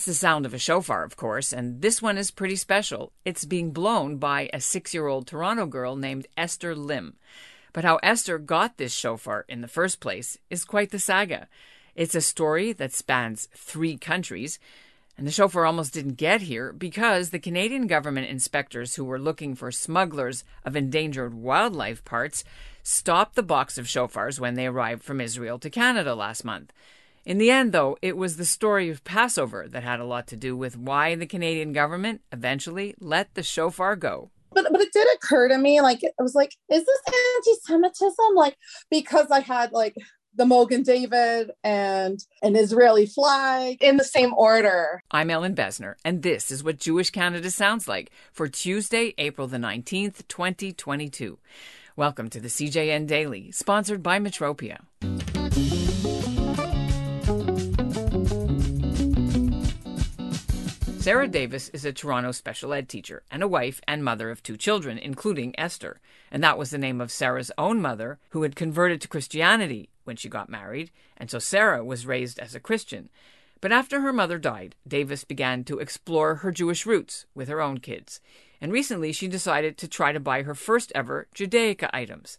That's the sound of a shofar, of course, and this one is pretty special. It's being blown by a six year old Toronto girl named Esther Lim. But how Esther got this shofar in the first place is quite the saga. It's a story that spans three countries, and the shofar almost didn't get here because the Canadian government inspectors who were looking for smugglers of endangered wildlife parts stopped the box of shofars when they arrived from Israel to Canada last month. In the end, though, it was the story of Passover that had a lot to do with why the Canadian government eventually let the shofar go. But but it did occur to me, like I was like, is this anti-Semitism? Like because I had like the Mogen David and an Israeli flag in the same order. I'm Ellin Bessner, and this is what Jewish Canada sounds like for Tuesday, April the 19th, 2022. Welcome to the CJN Daily, sponsored by Metropia. Sara Davis is a Toronto special ed teacher and a wife and mother of two children, including Esther. And that was the name of Sara's own mother, who had converted to Christianity when she got married, and so Sara was raised as a Christian. But after her mother died, Davis began to explore her Jewish roots with her own kids. And recently she decided to try to buy her first ever Judaica items.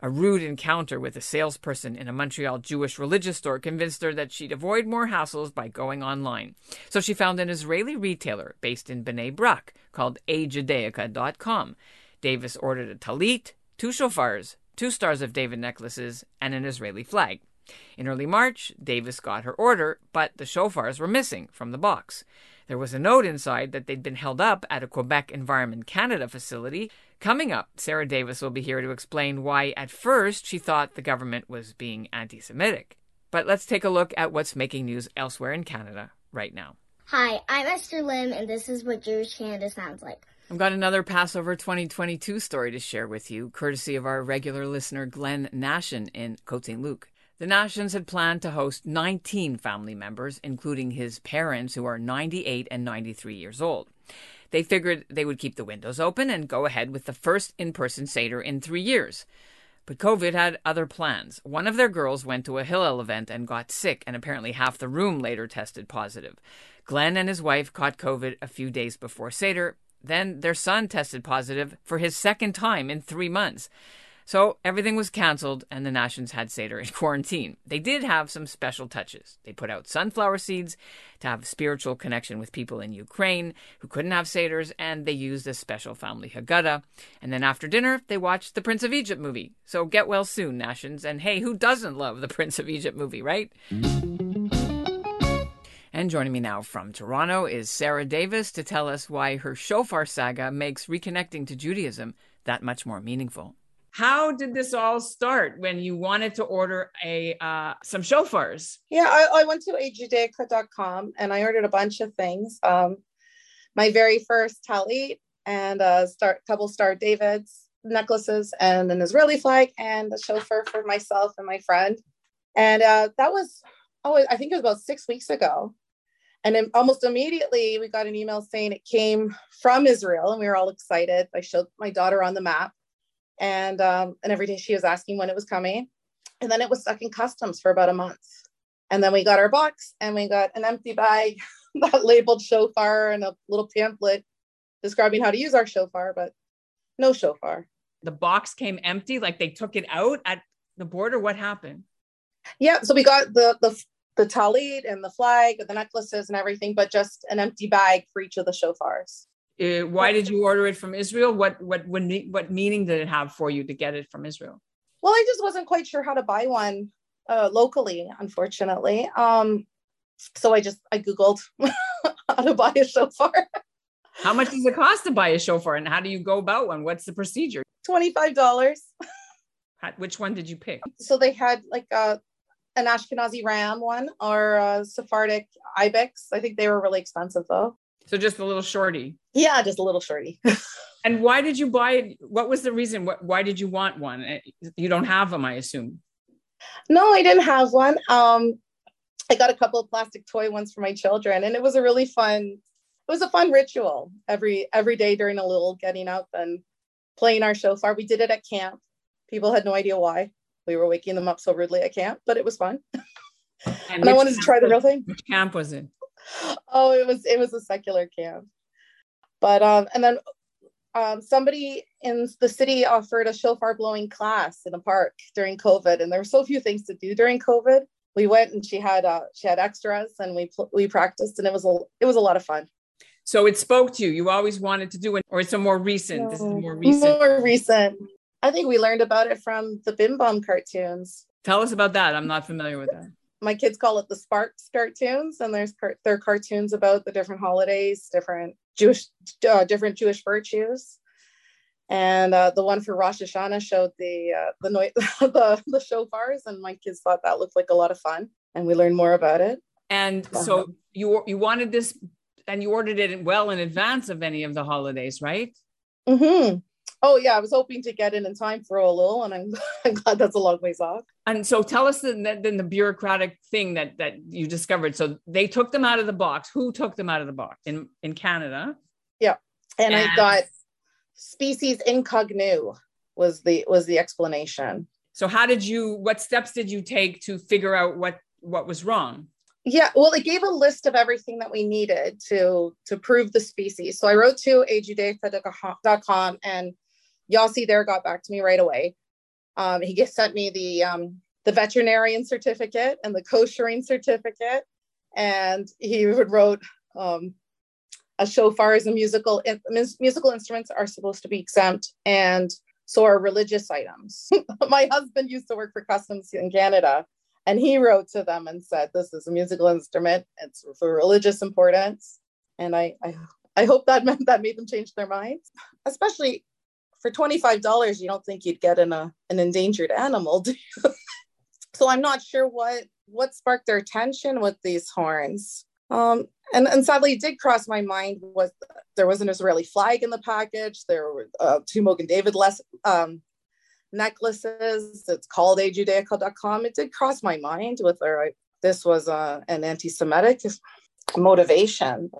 A rude encounter with a salesperson in a Montreal Jewish religious store convinced her that she'd avoid more hassles by going online. So she found an Israeli retailer based in Bnei Brak called ajudaica.com. Davis ordered a tallit, two shofars, two Stars of David necklaces, and an Israeli flag. In early March, Davis got her order, but the shofars were missing from the box. There was a note inside that they'd been held up at a Quebec Environment Canada facility. Coming up, Sara Davis will be here to explain why at first she thought the government was being anti Semitic. But let's take a look at what's making news elsewhere in Canada right now. Hi, I'm Esther Lim, and this is what Jewish Canada sounds like. I've got another Passover 2022 story to share with you, courtesy of our regular listener Glenn Nashin in Côte St. Luc. The Nashins had planned to host 19 family members, including his parents, who are 98 and 93 years old. They figured they would keep the windows open and go ahead with the first in person Seder in three years. But COVID had other plans. One of their girls went to a Hillel event and got sick, and apparently half the room later tested positive. Glenn and his wife caught COVID a few days before Seder. Then their son tested positive for his second time in three months. So everything was canceled, and the Nashins had Seder in quarantine. They did have some special touches. They put out sunflower seeds to have a spiritual connection with people in Ukraine who couldn't have Seders, and they used a special family Haggadah. And then after dinner, they watched the Prince of Egypt movie. So get well soon, Nashins. And hey, who doesn't love the Prince of Egypt movie, right? And joining me now from Toronto is Sara Davis to tell us why her shofar saga makes reconnecting to Judaism that much more meaningful. How did this all start when you wanted to order a uh, some shofars? Yeah, I, I went to ajudaica.com and I ordered a bunch of things. Um, my very first tallit and a star, couple Star Davids necklaces and an Israeli flag and a shofar for myself and my friend. And uh, that was, oh, I think it was about six weeks ago. And then almost immediately we got an email saying it came from Israel and we were all excited. I showed my daughter on the map and um, and every day she was asking when it was coming. And then it was stuck in customs for about a month. And then we got our box and we got an empty bag that labeled shofar and a little pamphlet describing how to use our shofar but no shofar. The box came empty like they took it out at the border? What happened? Yeah so we got the the the tallit and the flag and the necklaces and everything but just an empty bag for each of the shofars uh, why did you order it from Israel? What what what what meaning did it have for you to get it from Israel? Well, I just wasn't quite sure how to buy one uh, locally, unfortunately. Um, so I just I googled how to buy a shofar. how much does it cost to buy a shofar, and how do you go about one? What's the procedure? Twenty five dollars. Which one did you pick? So they had like a uh, an Ashkenazi ram one or a Sephardic ibex. I think they were really expensive though. So just a little shorty. Yeah, just a little shorty. and why did you buy it? What was the reason? Why did you want one? Eh, you don't have them, I assume. No, I didn't have one. Um, I got a couple of plastic toy ones for my children, and it was a really fun. It was a fun ritual every every day during a little getting up and playing our shofar. We did it at camp. People had no idea why we were waking them up so rudely at camp, but it was fun. and, and I wanted to try the real thing. Which camp was it? oh, it was it was a secular camp. But um, and then um, somebody in the city offered a shofar blowing class in a park during COVID, and there were so few things to do during COVID. We went and she had uh, she had extras, and we we practiced, and it was a it was a lot of fun. So it spoke to you. You always wanted to do it, or it's a more recent. No, this is more recent. More recent. I think we learned about it from the BimBam cartoons. Tell us about that. I'm not familiar with that. My kids call it the Sparks cartoons, and there's car- cartoons about the different holidays, different Jewish, uh, different Jewish virtues. And uh, the one for Rosh Hashanah showed the uh, the, noise, the the shofars, and my kids thought that looked like a lot of fun, and we learned more about it. And so you you wanted this, and you ordered it well in advance of any of the holidays, right? Mm-hmm. Oh yeah, I was hoping to get in in time for Elul, and I'm, I'm glad that's a long ways off. And so, tell us then the, bureaucratic thing that that you discovered. So they took them out of the box. Who took them out of the box in in Canada? Yeah, and, and I got species incognu was the was the explanation. So how did you? What steps did you take to figure out what what was wrong? Yeah, well, it gave a list of everything that we needed to to prove the species. So I wrote to ajudaica.com and Yossi there got back to me right away. Um, he sent me the um, the veterinarian certificate and the koshering certificate, and he wrote um, a shofar is a musical in, musical instruments are supposed to be exempt, and so are religious items. My husband used to work for customs in Canada, and he wrote to them and said, "This is a musical instrument. It's for religious importance." And I, I, I hope that meant that made them change their minds, especially for $25 you don't think you'd get in a an endangered animal do you? so i'm not sure what what sparked their attention with these horns. Um, and, and sadly it did cross my mind was there was an israeli flag in the package. There were uh, two mogen david less um, necklaces. It's called a ajudaica.com it did cross my mind whether this was uh, an anti-semitic motivation.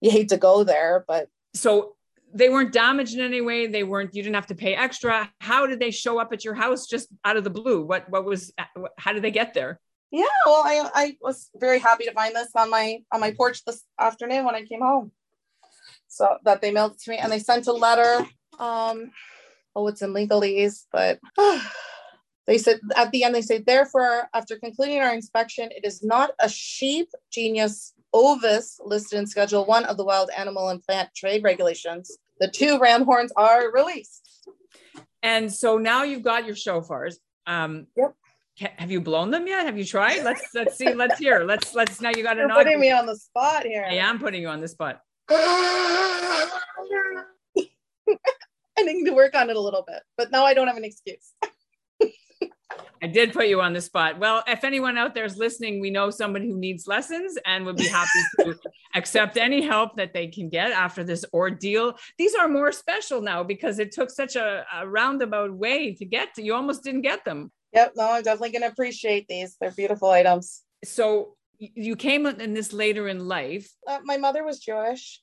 You hate to go there but so they weren't damaged in any way. They weren't you didn't have to pay extra. How did they show up at your house just out of the blue? What what was how did they get there? Yeah well i i was very happy to find this on my on my porch this afternoon when i came home. So that they mailed it to me and they sent a letter um oh it's in legalese but they said at the end they say therefore after concluding our inspection it is not a sheep genus ovis listed in schedule one of the wild animal and plant trade regulations the two ram horns are released. And so now you've got your shofars. Um, yep. Have you blown them yet? Have you tried? Let's let's see. Let's hear. Let's let's now you got to. You're putting me on the spot here. Yeah, I am putting you on the spot. I need to work on it a little bit, but now I don't have an excuse. I did put you on the spot. Well, if anyone out there is listening, we know somebody who needs lessons and would be happy to accept any help that they can get after this ordeal. These are more special now because it took such a, a roundabout way to get to. You almost didn't get them. Yep. No, I'm definitely going to appreciate these. They're beautiful items. So you came in this later in life. Uh, my mother was Jewish,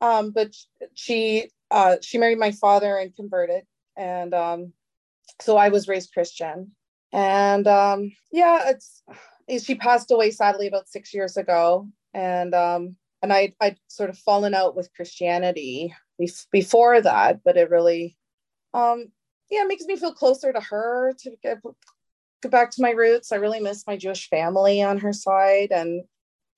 um, but she uh, she married my father and converted, and um, so I was raised Christian and um, yeah, it's she passed away sadly about six years ago, and um, and I I'd sort of fallen out with Christianity before that, but it really um, yeah it makes me feel closer to her to get get back to my roots. I really miss my Jewish family on her side, and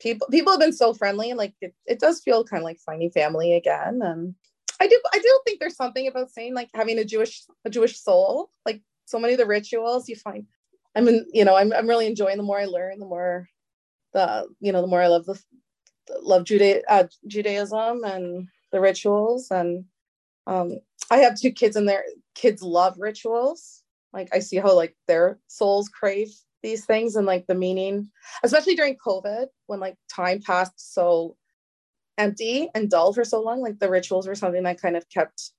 people people have been so friendly. And like it, it does feel kind of like finding family again, and I do I do think there's something about saying like having a Jewish a Jewish soul. Like so many of the rituals you find i'm in you know i'm, I'm really enjoying the more i learn the more the you know the more i love the love Juda- uh, judaism and the rituals. And um i have two kids and their kids love rituals. Like i see how like their souls crave these things and like the meaning especially during covid when like time passed so empty and dull for so long like the rituals were something that kind of kept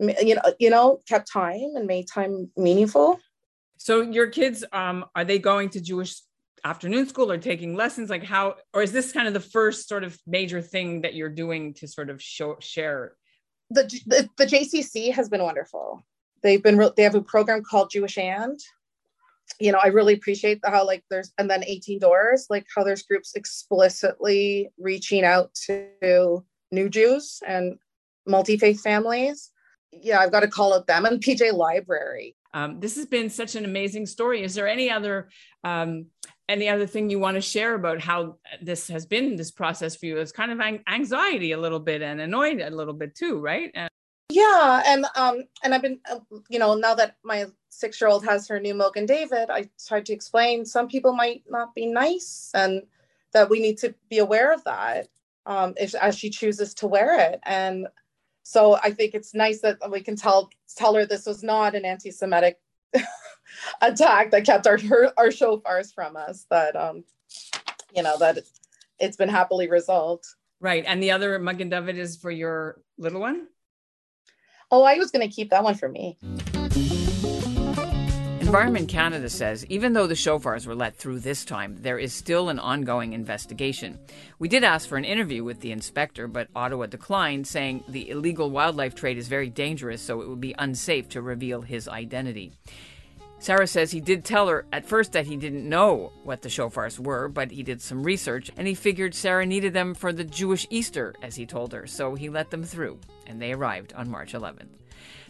you know you know kept time and made time meaningful. So your kids um are they going to jewish afternoon school or taking lessons? Like how or is this kind of the first sort of major thing that you're doing to sort of show share? The the, the jcc has been wonderful. They've been they have a program called jewish and. You know, I really appreciate how like there's and then 18 doors, like how there's groups explicitly reaching out to new Jews and multi-faith families. Yeah, I've got to call out them and PJ Library. Um, this has been such an amazing story. Is there any other um, any other thing you want to share about how this has been this process for you? It's kind of anxiety a little bit and annoyed a little bit too, right? And- yeah, and um, and I've been, uh, you know, now that my six year old has her new Mogen David, I tried to explain some people might not be nice and that we need to be aware of that um, if, as she chooses to wear it. And so I think it's nice that we can tell tell her this was not an anti Semitic attack that kept our, her, our shofars from us, that, um, you know, that it's been happily resolved. Right. And the other Mogen David is for your little one? Oh, I was going to keep that one for me. Environment Canada says even though the shofars were let through this time, there is still an ongoing investigation. We did ask for an interview with the inspector, but Ottawa declined, saying the illegal wildlife trade is very dangerous, so it would be unsafe to reveal his identity. Sara says he did tell her at first that he didn't know what the shofars were, but he did some research and he figured Sara needed them for the Jewish Easter, as he told her, so he let them through, and they arrived on March 11th.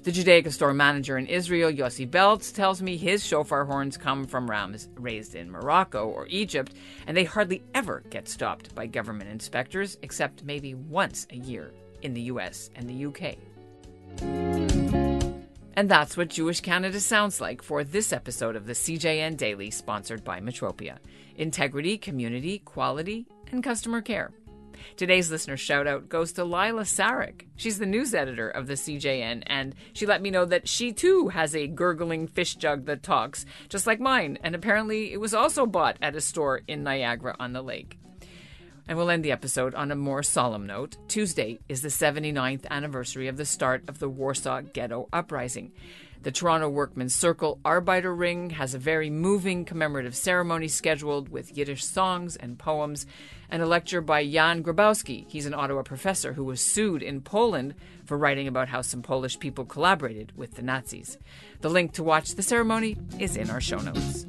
The Judaica store manager in Israel, Yossi Beltz, tells me his shofar horns come from rams raised in Morocco or Egypt, and they hardly ever get stopped by government inspectors, except maybe once a year in the US and the UK. And that's what Jewish Canada sounds like for this episode of the CJN Daily, sponsored by Metropia integrity, community, quality, and customer care. Today's listener shout out goes to Lila Sarick. She's the news editor of the CJN, and she let me know that she too has a gurgling fish jug that talks, just like mine, and apparently it was also bought at a store in Niagara on the lake. And we'll end the episode on a more solemn note. Tuesday is the 79th anniversary of the start of the Warsaw Ghetto Uprising. The Toronto Workmen's Circle Arbeiter Ring has a very moving commemorative ceremony scheduled with Yiddish songs and poems and a lecture by Jan Grabowski. He's an Ottawa professor who was sued in Poland for writing about how some Polish people collaborated with the Nazis. The link to watch the ceremony is in our show notes.